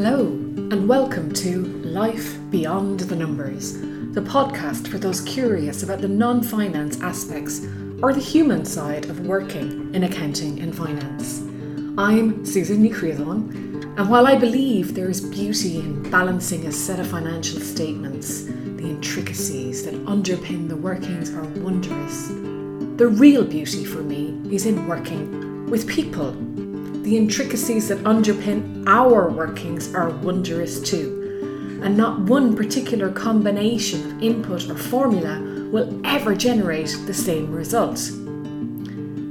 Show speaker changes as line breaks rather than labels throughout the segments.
Hello, and welcome to Life Beyond the Numbers, the podcast for those curious about the non finance aspects or the human side of working in accounting and finance. I'm Susan Nicreadon, and while I believe there is beauty in balancing a set of financial statements, the intricacies that underpin the workings are wondrous. The real beauty for me is in working with people the intricacies that underpin our workings are wondrous too, and not one particular combination of input or formula will ever generate the same result.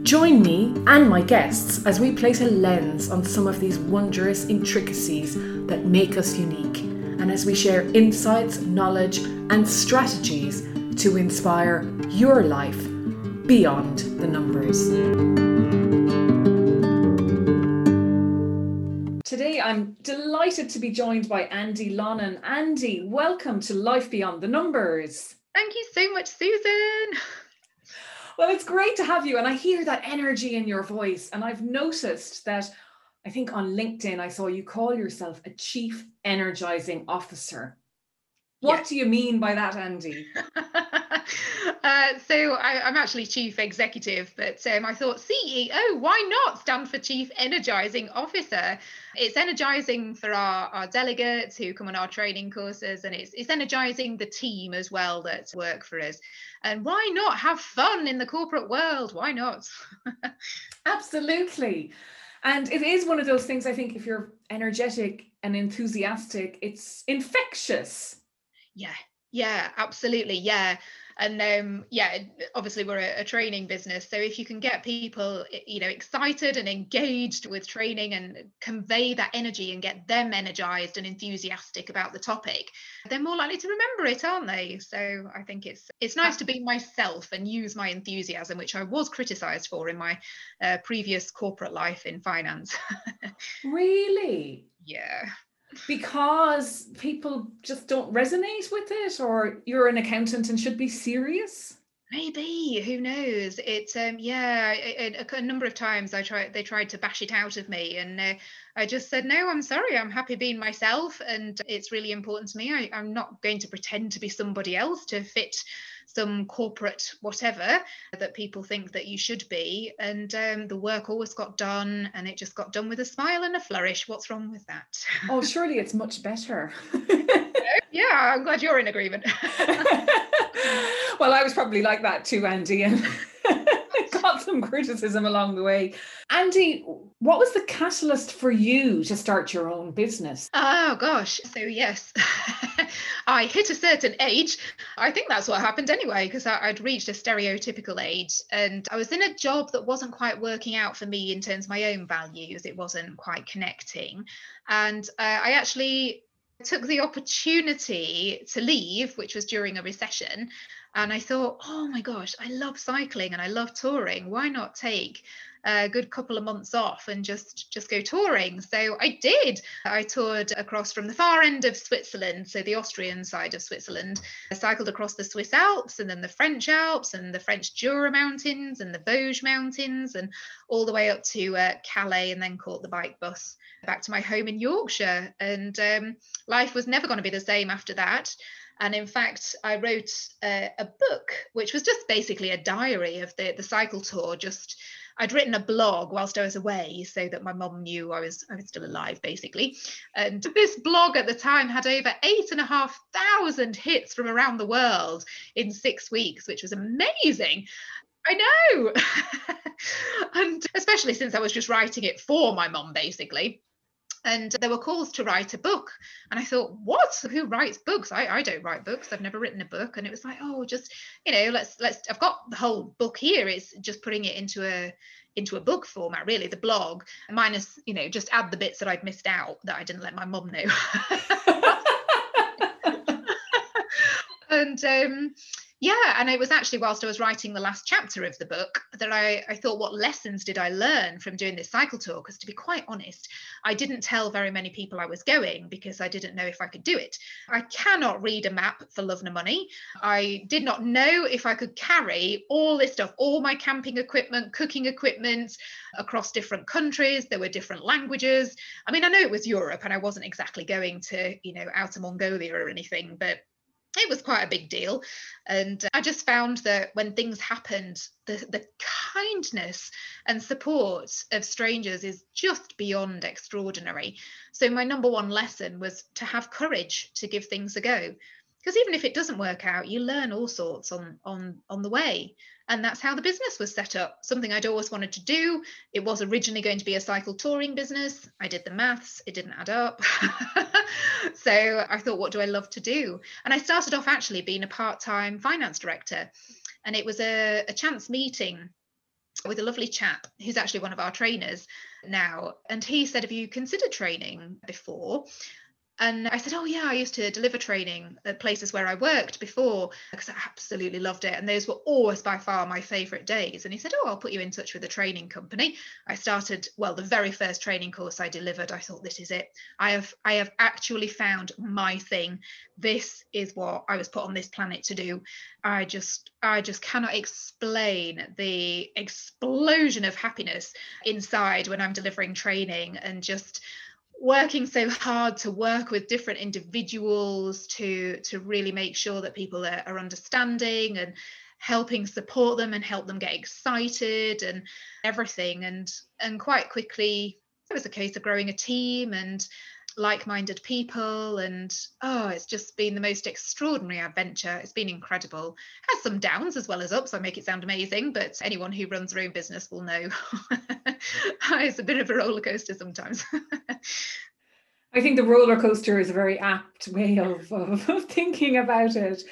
Join me and my guests as we place a lens on some of these wondrous intricacies that make us unique, and as we share insights, knowledge, and strategies to inspire your life beyond the numbers. I'm delighted to be joined by Andy Lonnan. Andy, welcome to Life Beyond the Numbers.
Thank you so much, Susan.
Well, it's great to have you. And I hear that energy in your voice. And I've noticed that I think on LinkedIn, I saw you call yourself a chief energizing officer. What do you mean by that, Andy?
uh, so I, am actually chief executive, but um, I thought CEO, why not stand for chief energizing officer? It's energizing for our, our delegates who come on our training courses, and it's, it's energizing the team as well that work for us. And why not have fun in the corporate world? Why not?
Absolutely. And it is one of those things I think if you're energetic and enthusiastic, it's infectious
yeah, yeah, absolutely. Yeah. And um, yeah, obviously we're a, a, training business. So if you can get people, you know, excited and engaged with training and convey that energy and get them energized and enthusiastic about the topic, they're more likely to remember it, aren't they? So I think it's it's nice to be myself and use my enthusiasm, which I was criticized for in my uh, previous corporate life in finance.
really?
Yeah
because people just don't resonate with it or you're an accountant and should be serious?
Maybe who knows? It's um yeah a, a, number of times i tried they tried to bash it out of me and uh, i just said no i'm sorry i'm happy being myself and it's really important to me. I, i'm not going to pretend to be somebody else to fit some corporate whatever that people think that you should be. And um, the work always got done and it just got done with a smile and a flourish. What's wrong with that?
Oh, surely it's much better.
yeah, I'm glad you're in agreement.
well, I was probably like that too, Andy. And got some criticism along the way. Andy, what was the catalyst for you to start your own business?
Oh, gosh. So, yes, I hit a certain age. I think that's what happened anyway, because I'd reached a stereotypical age and I was in a job that wasn't quite working out for me in terms of my own values. It wasn't quite connecting. And uh, I actually took the opportunity to leave, which was during a recession, and I thought, oh my gosh, I love cycling and I love touring. Why not take a good couple of months off and just just go touring? So i did. I toured across from the far end of switzerland so the austrian side of switzerland. I cycled across the swiss alps and then the french alps and the french jura mountains and the vosges mountains and all the way up to uh, calais and then caught the bike bus back to my home in yorkshire. And um, life was never going to be the same after that and in fact, I wrote a, a book, which was just basically a diary of the, the cycle tour. Just I'd written a blog whilst I was away so that my mum knew I was I was still alive, basically. And this blog at the time had over eight and a half thousand hits from around the world in six weeks, which was amazing. I know. and especially since I was just writing it for my mum, basically and there were calls to write a book. And i thought what? Who writes books? I, I don't write books. I've never written a book. And it was like oh just you know let's let's i've got the whole book here. It's just putting it into a into a book format really the blog minus you know just add the bits that i'd missed out that i didn't let my mum know. And um Yeah, and it was actually whilst I was writing the last chapter of the book that I, I thought, what lessons did I learn from doing this cycle tour? Because to be quite honest, I didn't tell very many people I was going because I didn't know if I could do it. I cannot read a map for love nor money. I did not know if I could carry all this stuff, all my camping equipment, cooking equipment across different countries. There were different languages. I mean, I know it was Europe and I wasn't exactly going to, you know, outer Mongolia or anything, but it was quite a big deal. And uh, I just found that when things happened, the, the kindness and support of strangers is just beyond extraordinary. So, my number one lesson was to have courage to give things a go. Because even if it doesn't work out, you learn all sorts on on on the way. And that's how the business was set up. Something i'd always wanted to do. It was originally going to be a cycle touring business. I did the maths. It didn't add up. So i thought what do i love to do? And i started off actually being a part-time finance director. And it was a, a chance meeting with a lovely chap who's actually one of our trainers now. And he said have you considered training before and I said, Oh, yeah, I used to deliver training at places where I worked before because I absolutely loved it. And those were always by far my favorite days. And he said, Oh, I'll put you in touch with a training company. I started, well, the very first training course I delivered, I thought, This is it. I have, I have actually found my thing. This is what I was put on this planet to do. I just, I just cannot explain the explosion of happiness inside when I'm delivering training and just, working so hard to work with different individuals to to really make sure that people are, are understanding and helping support them and help them get excited and everything. And and quite quickly it was a case of growing a team and like-minded people and oh it's just been the most extraordinary adventure. It's been incredible. Has some downs as well as ups i make it sound amazing but anyone who runs their own business will know it's a bit of a roller coaster sometimes.
I think the roller coaster is a very apt way of, of, of thinking about it.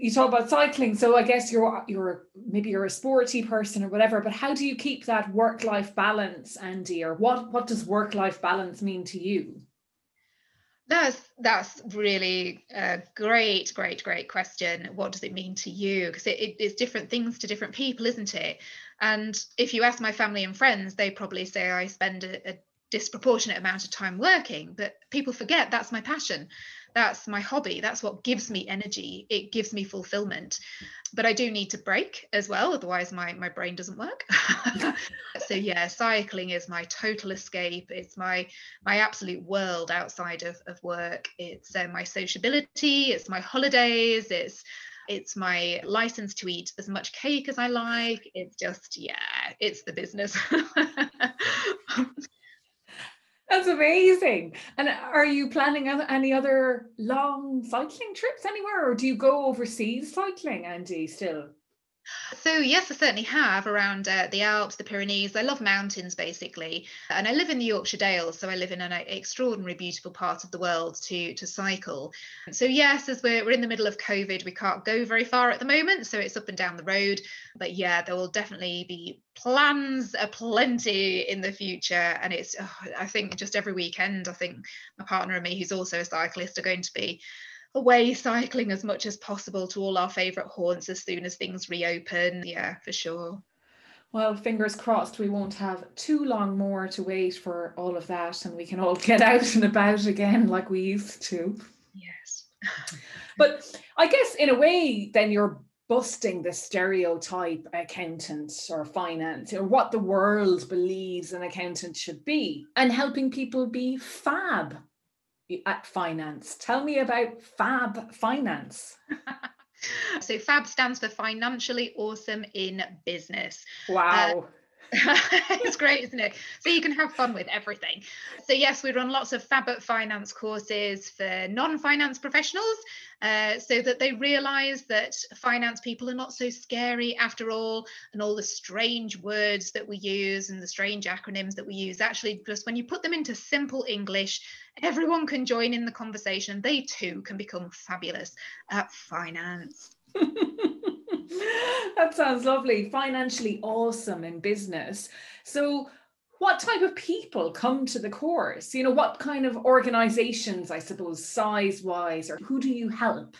You talk about cycling so i guess you're you're maybe you're a sporty person or whatever but how do you keep that work life balance andy? Or what what does work life balance mean to you
that's that's really a great, great, great question. What does it mean to you? Because it, it, it's different things to different people, isn't it? And if you ask my family and friends, they probably say I spend a, a disproportionate amount of time working. But people forget that's my passion that's my hobby that's what gives me energy it gives me fulfillment but i do need to break as well otherwise my my brain doesn't work so yeah cycling is my total escape it's my my absolute world outside of, of work it's uh, my sociability it's my holidays it's it's my license to eat as much cake as I like. It's just, yeah, it's the business.
That's amazing. And are you planning any other long cycling trips anywhere, or do you go overseas cycling, Andy, still?
So yes, I certainly have around uh, the Alps, the Pyrenees. I love mountains basically, and I live in the Yorkshire Dales, so I live in an extraordinary, beautiful part of the world to to cycle. So yes, as we're we're in the middle of COVID, we can't go very far at the moment, so it's up and down the road. But yeah, there will definitely be plans aplenty in the future, and it's oh, I think just every weekend, I think my partner and me, who's also a cyclist, are going to be away cycling as much as possible to all our favourite haunts as soon as things reopen. Yeah, for sure.
Well, fingers crossed, we won't have too long more to wait for all of that and we can all get out and about again like we used to.
Yes.
but I guess, in a way, then you're busting the stereotype accountant or finance or what the world believes an accountant should be and helping people be fab at finance. Tell me about Fab Finance.
so FAB stands for Financially Awesome in Business.
Wow. Uh,
it's great, isn't it? So you can have fun with everything. So yes, we run lots of Fab Finance courses for non-finance professionals, uh, so that they realise that finance people are not so scary after all, and all the strange words that we use and the strange acronyms that we use. Actually, just when you put them into simple English, everyone can join in the conversation. They too can become fabulous at finance.
that sounds lovely. Financially awesome in business. So, what type of people come to the course? You know, what kind of organizations, I suppose, size wise, or who do you help?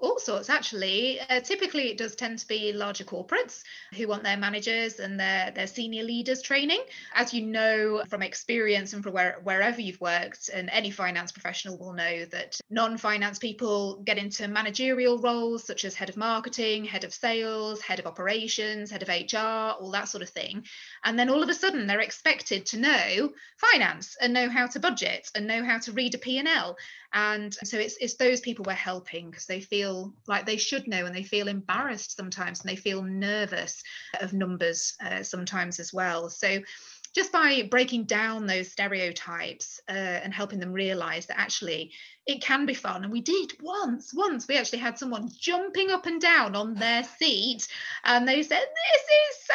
All sorts actually. Uh, typically, it does tend to be larger corporates who want their managers and their, their senior leaders training. As you know from experience and from where, wherever you've worked, and any finance professional will know that non finance people get into managerial roles such as head of marketing, head of sales, head of operations, head of HR, all that sort of thing. And then all of a sudden, they're expected to know finance and know how to budget and know how to read a P&L and so it's it's those people we're helping because they feel like they should know and they feel embarrassed sometimes and they feel nervous of numbers uh, sometimes as well. So just by breaking down those stereotypes uh, and helping them realize that actually it can be fun. And we did once once we actually had someone jumping up and down on their seat and they said this is so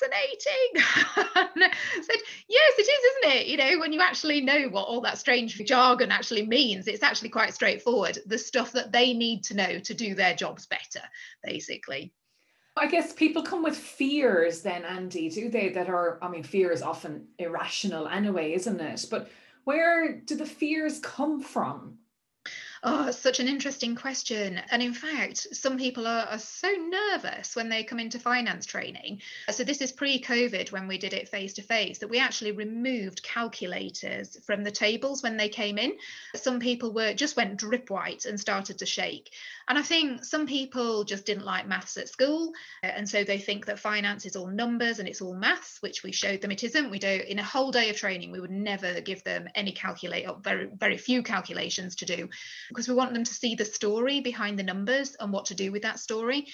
fascinating. Said yes it is isn't it? You know when you actually know what all that strange jargon actually means it's actually quite straightforward the stuff that they need to know to do their jobs better basically
I guess people come with fears then, Andy, do they? That are, I mean, fear is often irrational anyway, isn't it? But where do the fears come from?
Oh, such an interesting question. And in fact, some people are, are so nervous when they come into finance training. So, this is pre COVID when we did it face to face, that we actually removed calculators from the tables when they came in. Some people were just went drip white and started to shake. And I think some people just didn't like maths at school. Uh, and so they think that finance is all numbers and it's all maths, which we showed them it isn't. We don't, in a whole day of training, we would never give them any calculate or very, very few calculations to do because we want them to see the story behind the numbers and what to do with that story.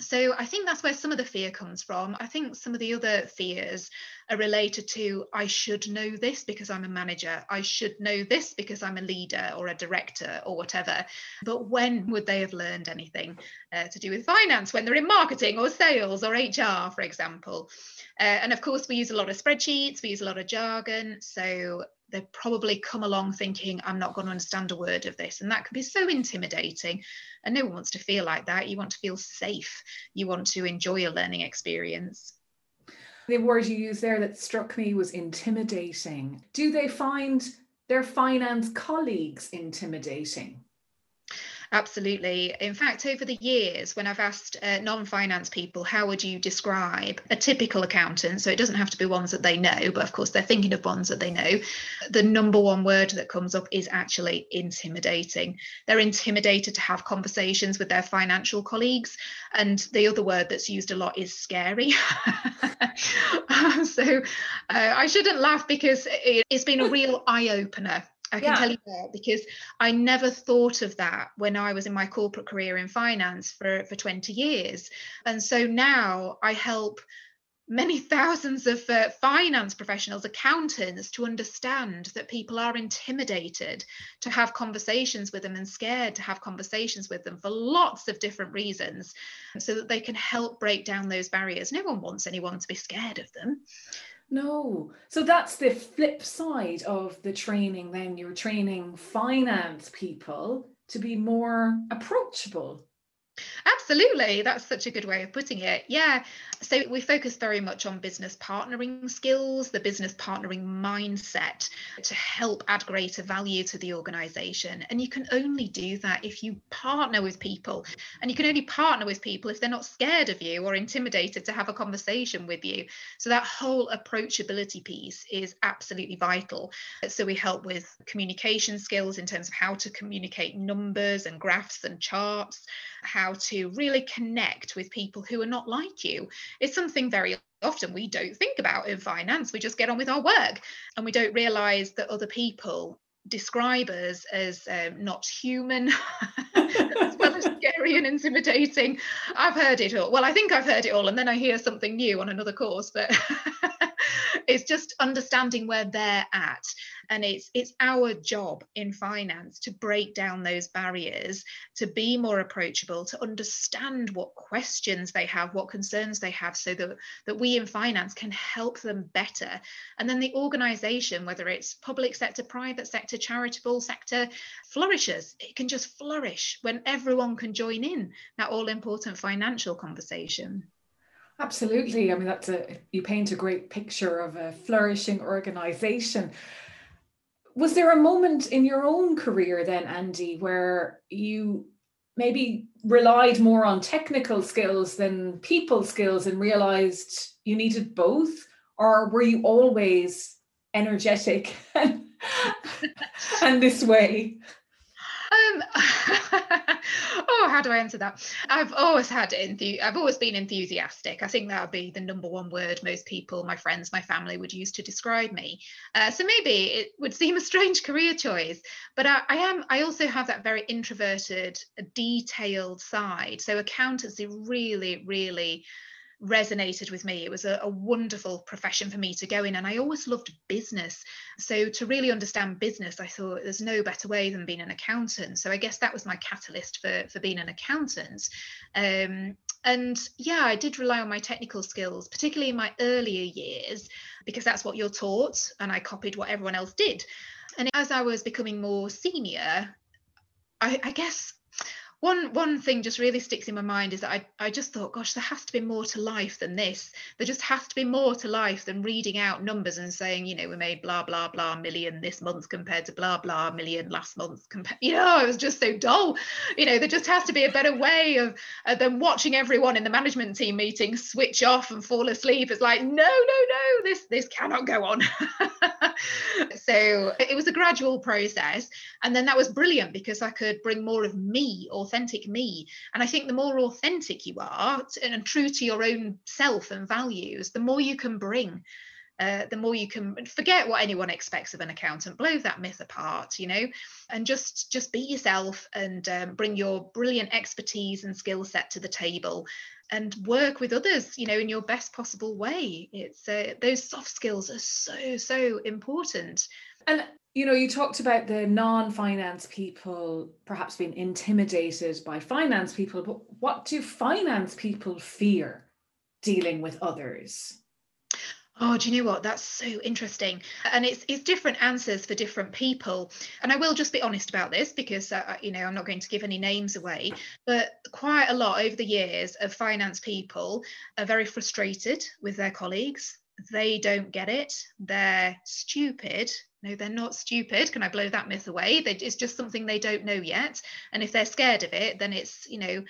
So I think that's where some of the fear comes from. I think some of the other fears are related to I should know this because I'm a manager. I should know this because I'm a leader or a director or whatever. But when would they have learned anything uh, to do with finance when they're in marketing or sales or HR, for example? Uh, and of course, we use a lot of spreadsheets, we use a lot of jargon. So they probably come along thinking, I'm not going to understand a word of this. And that can be so intimidating. And no one wants to feel like that. You want to feel safe, you want to enjoy a learning experience.
The word you used there that struck me was intimidating. Do they find their finance colleagues intimidating?
Absolutely. In fact, over the years, when I've asked uh, non finance people, how would you describe a typical accountant? So it doesn't have to be ones that they know, but of course, they're thinking of ones that they know. The number one word that comes up is actually intimidating. They're intimidated to have conversations with their financial colleagues. And the other word that's used a lot is scary. so uh, I shouldn't laugh because it, it's been a real eye opener I can yeah. tell you that because I never thought of that when I was in my corporate career in finance for, for 20 years. And so now I help many thousands of uh, finance professionals, accountants, to understand that people are intimidated to have conversations with them and scared to have conversations with them for lots of different reasons, so that they can help break down those barriers. No one wants anyone to be scared of them.
No. So that's the flip side of the training, then you're training finance people to be more approachable
Absolutely. That's such a good way of putting it. Yeah. So we focus very much on business partnering skills, the business partnering mindset to help add greater value to the organization. And you can only do that if you partner with people. And you can only partner with people if they're not scared of you or intimidated to have a conversation with you. So that whole approachability piece is absolutely vital. So we help with communication skills in terms of how to communicate numbers and graphs and charts, how to really connect with people who are not like you. It's something very often we don't think about in finance. We just get on with our work and we don't realize that other people describe us as um, not human as well as scary and intimidating i've heard it all well i think i've heard it all and then i hear something new on another course but it's just understanding where they're at. And it's it's our job in finance to break down those barriers to be more approachable to understand what questions they have what concerns they have so that that we in finance can help them better. And then the organization whether it's public sector private sector charitable sector flourishes. It can just flourish when everyone can join in that all important financial conversation
Absolutely. I mean, that's a you paint a great picture of a flourishing organization. Was there a moment in your own career then, Andy, where you maybe relied more on technical skills than people skills and realized you needed both? Or were you always energetic and, and this way?
Oh, how do I answer that? I've always had enthu- I've always been enthusiastic. I think that would be the number one word most people, my friends, my family would use to describe me. Uh, so maybe it would seem a strange career choice, but I, I am. I also have that very introverted, detailed side. So accountancy really, really resonated with me. It was a, a, wonderful profession for me to go in, and I always loved business. So, to really understand business, I thought there's no better way than being an accountant. So, I guess that was my catalyst for, for being an accountant. Um, and yeah, I did rely on my technical skills, particularly in my earlier years, because that's what you're taught, and I copied what everyone else did. And as I was becoming more senior, I, I guess one one thing just really sticks in my mind is that I, I just thought gosh there has to be more to life than this. There just has to be more to life than reading out numbers and saying you know we made blah blah blah million this month compared to blah blah million last month you know I was just so dull. You know there just has to be a better way of uh, than watching everyone in the management team meeting switch off and fall asleep. It's like no no no this this cannot go on. So it was a gradual process. And then that was brilliant because I could bring more of me or authentic me. And I think the more authentic you are and true to your own self and values, the more you can bring. Uh, the more you can forget what anyone expects of an accountant blow that myth apart you know and just just be yourself and um, bring your brilliant expertise and skill set to the table and work with others you know in your best possible way it's uh, those soft skills are so so important
and you know, you talked about the non finance people perhaps being intimidated by finance people, but what do finance people fear dealing with others?
Oh, do you know what? That's so interesting, and it's it's different answers for different people. And I will just be honest about this because uh, you know I'm not going to give any names away, but quite a lot over the years of finance people are very frustrated with their colleagues. They don't get it. They're stupid. No they're not stupid. Can i blow that myth away? They, it's just something they don't know yet. And if they're scared of it then it's you know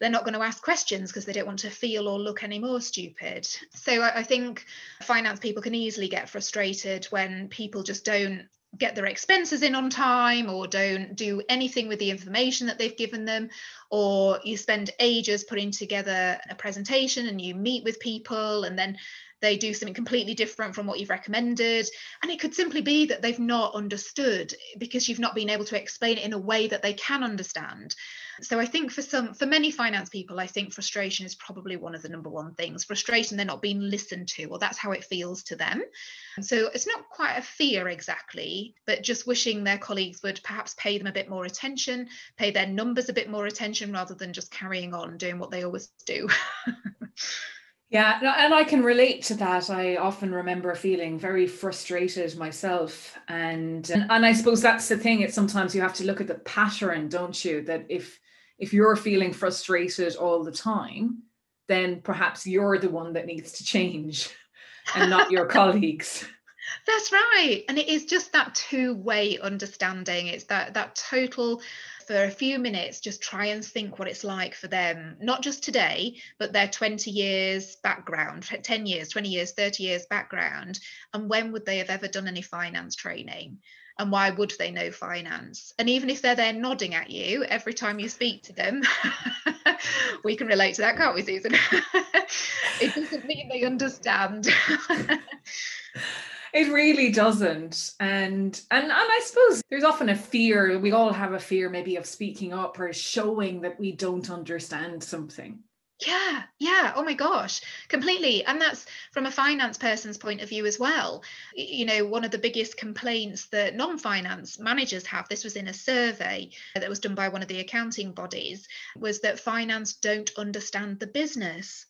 they're not going to ask questions because they don't want to feel or look any more stupid. So I, I think finance people can easily get frustrated when people just don't get their expenses in on time or don't do anything with the information that they've given them. Or you spend ages putting together a presentation and you meet with people and then they do something completely different from what you've recommended. And it could simply be that they've not understood because you've not been able to explain it in a way that they can understand. So I think for some, for many finance people, I think frustration is probably one of the number one things. Frustration, they're not being listened to, or that's how it feels to them. So it's not quite a fear exactly, but just wishing their colleagues would perhaps pay them a bit more attention, pay their numbers a bit more attention rather than just carrying on doing what they always do.
Yeah, and I can relate to that. I often remember feeling very frustrated myself, and and I suppose that's the thing. It's sometimes you have to look at the pattern, don't you? That if if you're feeling frustrated all the time, then perhaps you're the one that needs to change, and not your colleagues.
That's right, and it is just that two-way understanding. It's that that total for a few minutes just try and think what it's like for them not just today but their 20 years background 10 years 20 years 30 years background and when would they have ever done any finance training? And why would they know finance? And even if they're there nodding at you every time you speak to them we can relate to that can't we susan? It doesn't mean they understand
it really doesn't and and and i suppose there's often a fear we all have a fear maybe of speaking up or showing that we don't understand something
yeah, yeah. Oh my gosh, completely. And that's from a finance person's point of view as well. You know, one of the biggest complaints that non finance managers have, this was in a survey that was done by one of the accounting bodies, was that finance don't understand the business.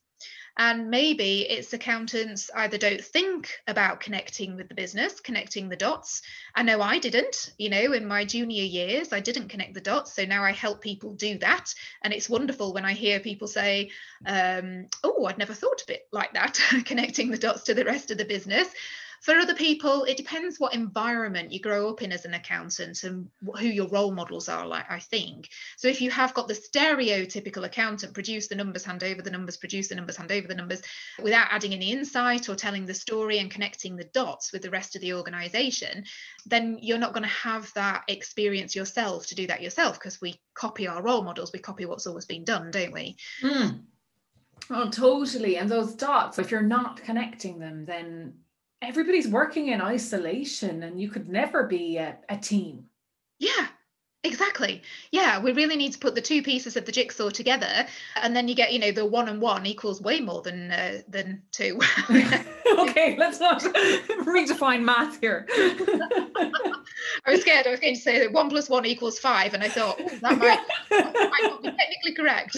And maybe it's accountants either don't think about connecting with the business, connecting the dots. I know I didn't, you know, in my junior years, I didn't connect the dots. So now I help people do that. And it's wonderful when I hear people say, um, oh, I'd never thought of it like that, connecting the dots to the rest of the business For other people, it depends what environment you grow up in as an accountant and who your role models are like, I think. So if you have got the stereotypical accountant, produce the numbers, hand over the numbers, produce the numbers, hand over the numbers, without adding any insight or telling the story and connecting the dots with the rest of the organization, then you're not going to have that experience yourself to do that yourself because we copy our role models, we copy what's always been done, don't we?
Mm. Oh, totally. And those dots, if you're not connecting them, then everybody's working in isolation and you could never be a, a team.
Yeah, Exactly. Yeah, we really need to put the two pieces of the jigsaw together, and then you get, you know, the one and one equals way more than uh, than two.
okay, let's not redefine math here.
I was scared. I was going to say that one plus one equals five, and I thought oh, that might, that might not be technically correct.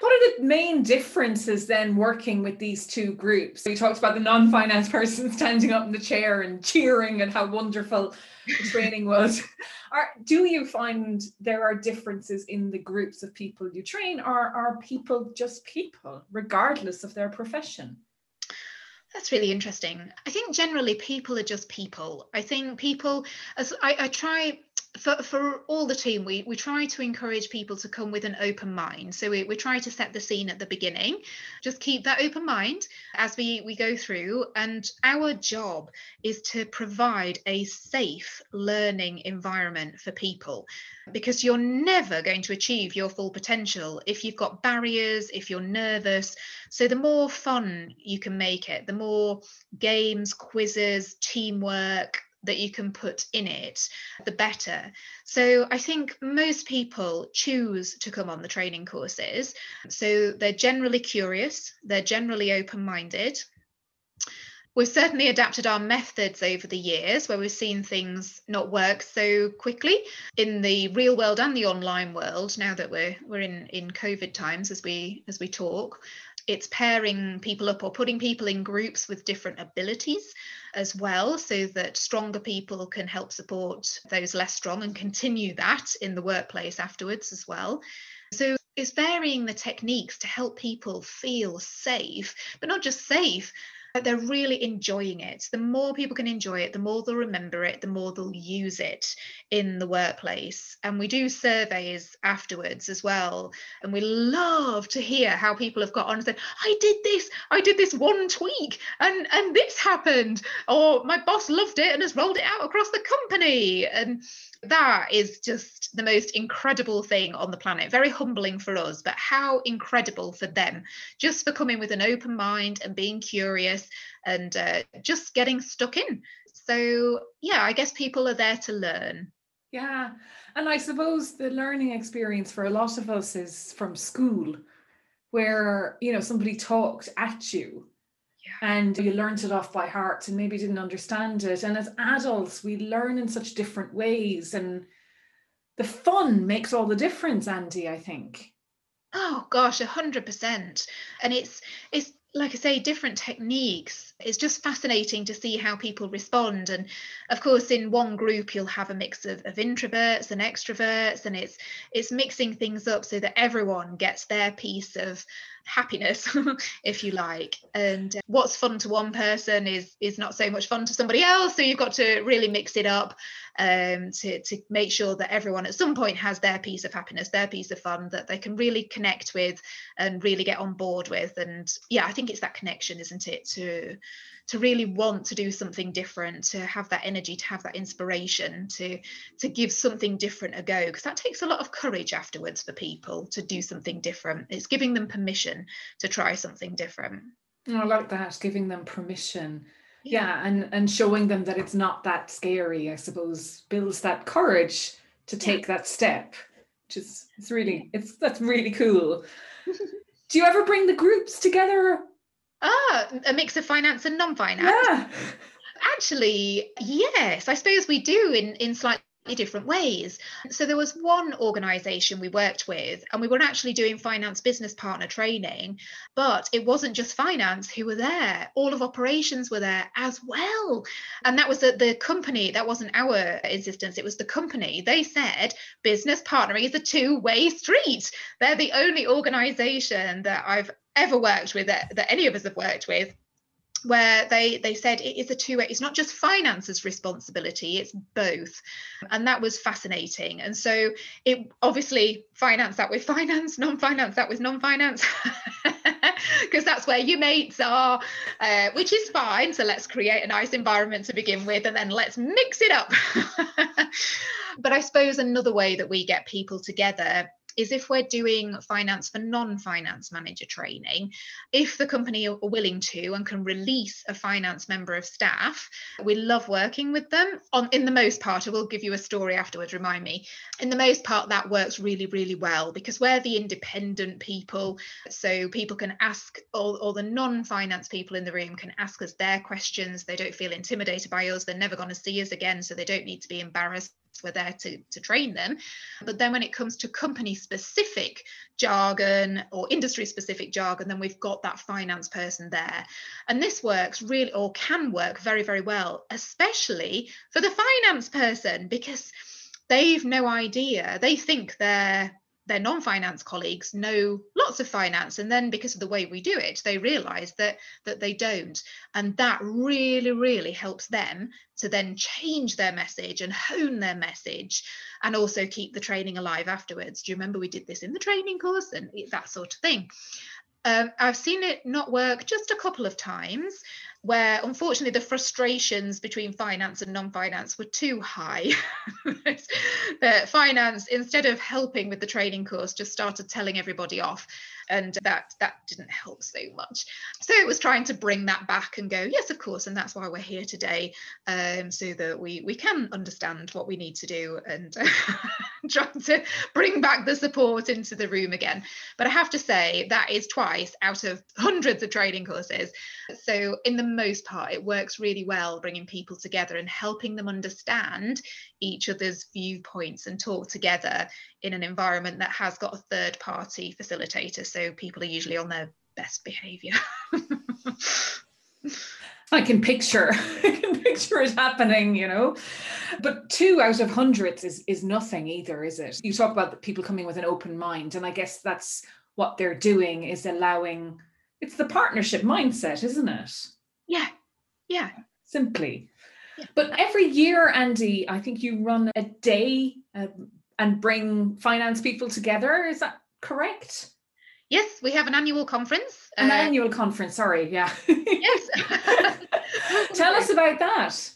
What are the main differences then working with these two groups? So you talked about the non-finance person standing up in the chair and cheering and how wonderful the training was. Are, do you find there are differences in the groups of people you train, or are people just people, regardless of their profession?
That's really interesting. I think generally people are just people. I think people, as I, I try for, for all the team, we, we try to encourage people to come with an open mind. So we, we try to set the scene at the beginning, just keep that open mind as we, we go through. And our job is to provide a safe learning environment for people because you're never going to achieve your full potential if you've got barriers, if you're nervous. So the more fun you can make it, the more games, quizzes, teamwork, that you can put in it, the better. So I think most people choose to come on the training courses. So they're generally curious, they're generally open minded. We've certainly adapted our methods over the years where we've seen things not work so quickly in the real world and the online world now that we're we're in in covid times as we as we talk it's pairing people up or putting people in groups with different abilities as well so that stronger people can help support those less strong and continue that in the workplace afterwards as well. So it's varying the techniques to help people feel safe but not just safe they're really enjoying it. The more people can enjoy it, the more they'll remember it, the more they'll use it in the workplace. And we do surveys afterwards as well. And we love to hear how people have got on and said, I did this, I did this one tweak, and, and this happened. Or my boss loved it and has rolled it out across the company. And that is just the most incredible thing on the planet. Very humbling for us, but how incredible for them just for coming with an open mind and being curious and uh, just getting stuck in. So, yeah, I guess people are there to learn.
Yeah. And I suppose the learning experience for a lot of us is from school, where, you know, somebody talked at you and you learned it off by heart and maybe didn't understand it. And as adults, we learn in such different ways. And the fun makes all the difference, Andy, I think.
Oh gosh, a hundred percent. And it's it's like I say, different techniques. It's just fascinating to see how people respond. And of course, in one group, you'll have a mix of, of introverts and extroverts, and it's it's mixing things up so that everyone gets their piece of happiness if you like. And uh, what's fun to one person is is not so much fun to somebody else. So you've got to really mix it up um, to, to make sure that everyone at some point has their piece of happiness their piece of fun that they can really connect with and really get on board with. And yeah i think it's that connection isn't it to to really want to do something different to have that energy to have that inspiration to to give something different a go because that takes a lot of courage afterwards for people to do something different. It's giving them permission to try something different.
I like that. Giving them permission. Yeah. yeah and and showing them that it's not that scary i suppose builds that courage to take yeah. that step which is it's really it's that's really cool. Do you ever bring the groups together
Ah, a mix of finance and non-finance.
Yeah.
Actually, yes, I suppose we do in in slightly different ways. So there was one organization we worked with, and we were actually doing finance business partner training, but it wasn't just finance who were there, all of operations were there as well. And that was the, the company, that wasn't our insistence, it was the company. They said business partnering is a two way street. They're the only organization that I've ever worked with, that, that any of us have worked with where they they said it is a two way it's not just finance's responsibility it's both. And that was fascinating. And so it obviously finance that with finance non-finance that with non-finance. Because that's where your mates are uh, which is fine. So let's create a nice environment to begin with and then let's mix it up. But i suppose another way that we get people together is if we're doing finance for non-finance manager training, if the company are willing to and can release a finance member of staff, we love working with them. On in the most part, I will give you a story afterwards, remind me. In the most part, that works really, really well because we're the independent people. So people can ask all, all the non-finance people in the room can ask us their questions. They don't feel intimidated by us. They're never going to see us again. So they don't need to be embarrassed we're there to, to train them. But then when it comes to company specific jargon or industry specific jargon, then we've got that finance person there. And this works really or can work very, very well, especially for the finance person because they've no idea. They think they're their non-finance colleagues know lots of finance and then because of the way we do it they realize that that they don't. And that really really helps them to then change their message and hone their message and also keep the training alive afterwards. Do you remember we did this in the training course and that sort of thing? Um, I've seen it not work just a couple of times where unfortunately the frustrations between finance and non-finance were too high. that finance, instead of helping with the training course, just started telling everybody off and that that didn't help so much. So it was trying to bring that back and go yes of course and that's why we're here today um, so that we we can understand what we need to do and trying to bring back the support into the room again. But i have to say that is twice out of hundreds of training courses. So in the most part it works really well bringing people together and helping them understand each other's viewpoints and talk together in an environment that has got a third party facilitator. So people are usually on their best behavior.
I can picture, I can picture it happening, you know. But two out of hundreds is is nothing either, is it? You talk about the people coming with an open mind, and I guess that's what they're doing is allowing. It's the partnership mindset, isn't it?
Yeah, yeah.
Simply. But every year, Andy, I think you run a day uh, and bring finance people together. Is that correct?
Yes, we have an annual conference.
An uh, annual conference, sorry, yeah.
yes.
Tell us about that.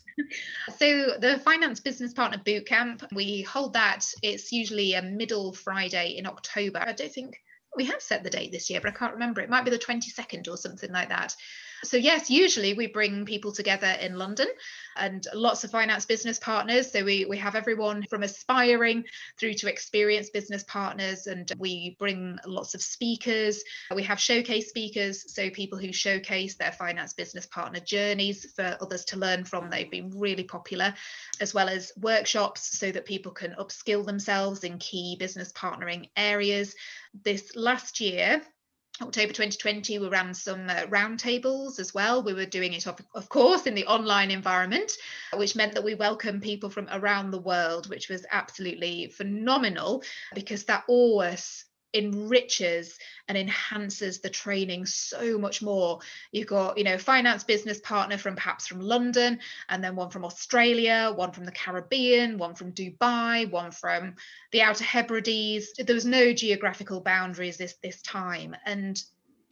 So the Finance Business Partner Bootcamp, we hold that. It's usually a middle Friday in October. I don't think we have set the date this year, but I can't remember. It might be the 22nd or something like that. So, yes, usually we bring people together in London and lots of finance business partners. So, we, we have everyone from aspiring through to experienced business partners, and we bring lots of speakers. We have showcase speakers, so people who showcase their finance business partner journeys for others to learn from. They've been really popular, as well as workshops so that people can upskill themselves in key business partnering areas. This last year, October 2020, we ran some uh, roundtables as well. We were doing it, of, of course, in the online environment, which meant that we welcomed people from around the world, which was absolutely phenomenal because that always enriches and enhances the training so much more. You've got you know finance business partner from perhaps from london and then one from australia one from the caribbean one from dubai one from the outer hebrides. There was no geographical boundaries this this time. And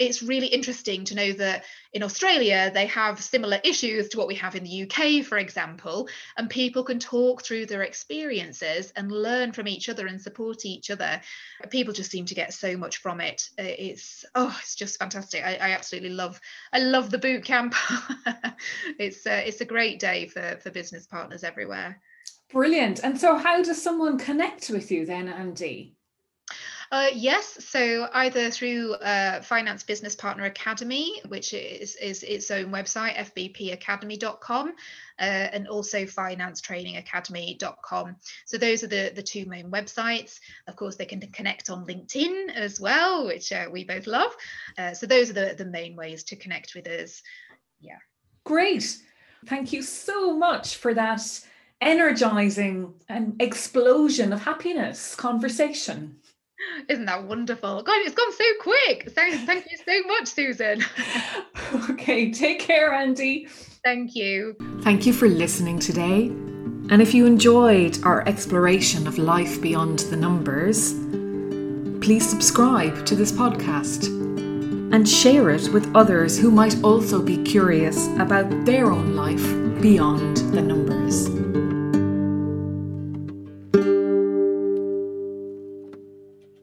it's really interesting to know that in Australia they have similar issues to what we have in the UK, for example, and people can talk through their experiences and learn from each other and support each other. People just seem to get so much from it. Uh, it's oh, it's just fantastic. I, I absolutely love I love the boot camp. it's uh, it's a great day for for business partners everywhere.
Brilliant. And so, how does someone connect with you then, Andy?
Uh, yes, so either through uh, Finance Business Partner Academy, which is, is its own website, fbpacademy.com, uh, and also financetrainingacademy.com. So those are the, the two main websites. Of course, they can connect on LinkedIn as well, which uh, we both love. Uh, so those are the, the main ways to connect with us. Yeah.
Great. Thank you so much for that energizing and explosion of happiness conversation.
Isn't that wonderful? God, it's gone so quick. Thank, thank you so much, Susan.
okay, take care, Andy.
Thank you.
Thank you for listening today. And if you enjoyed our exploration of life beyond the numbers, please subscribe to this podcast and share it with others who might also be curious about their own life beyond the numbers.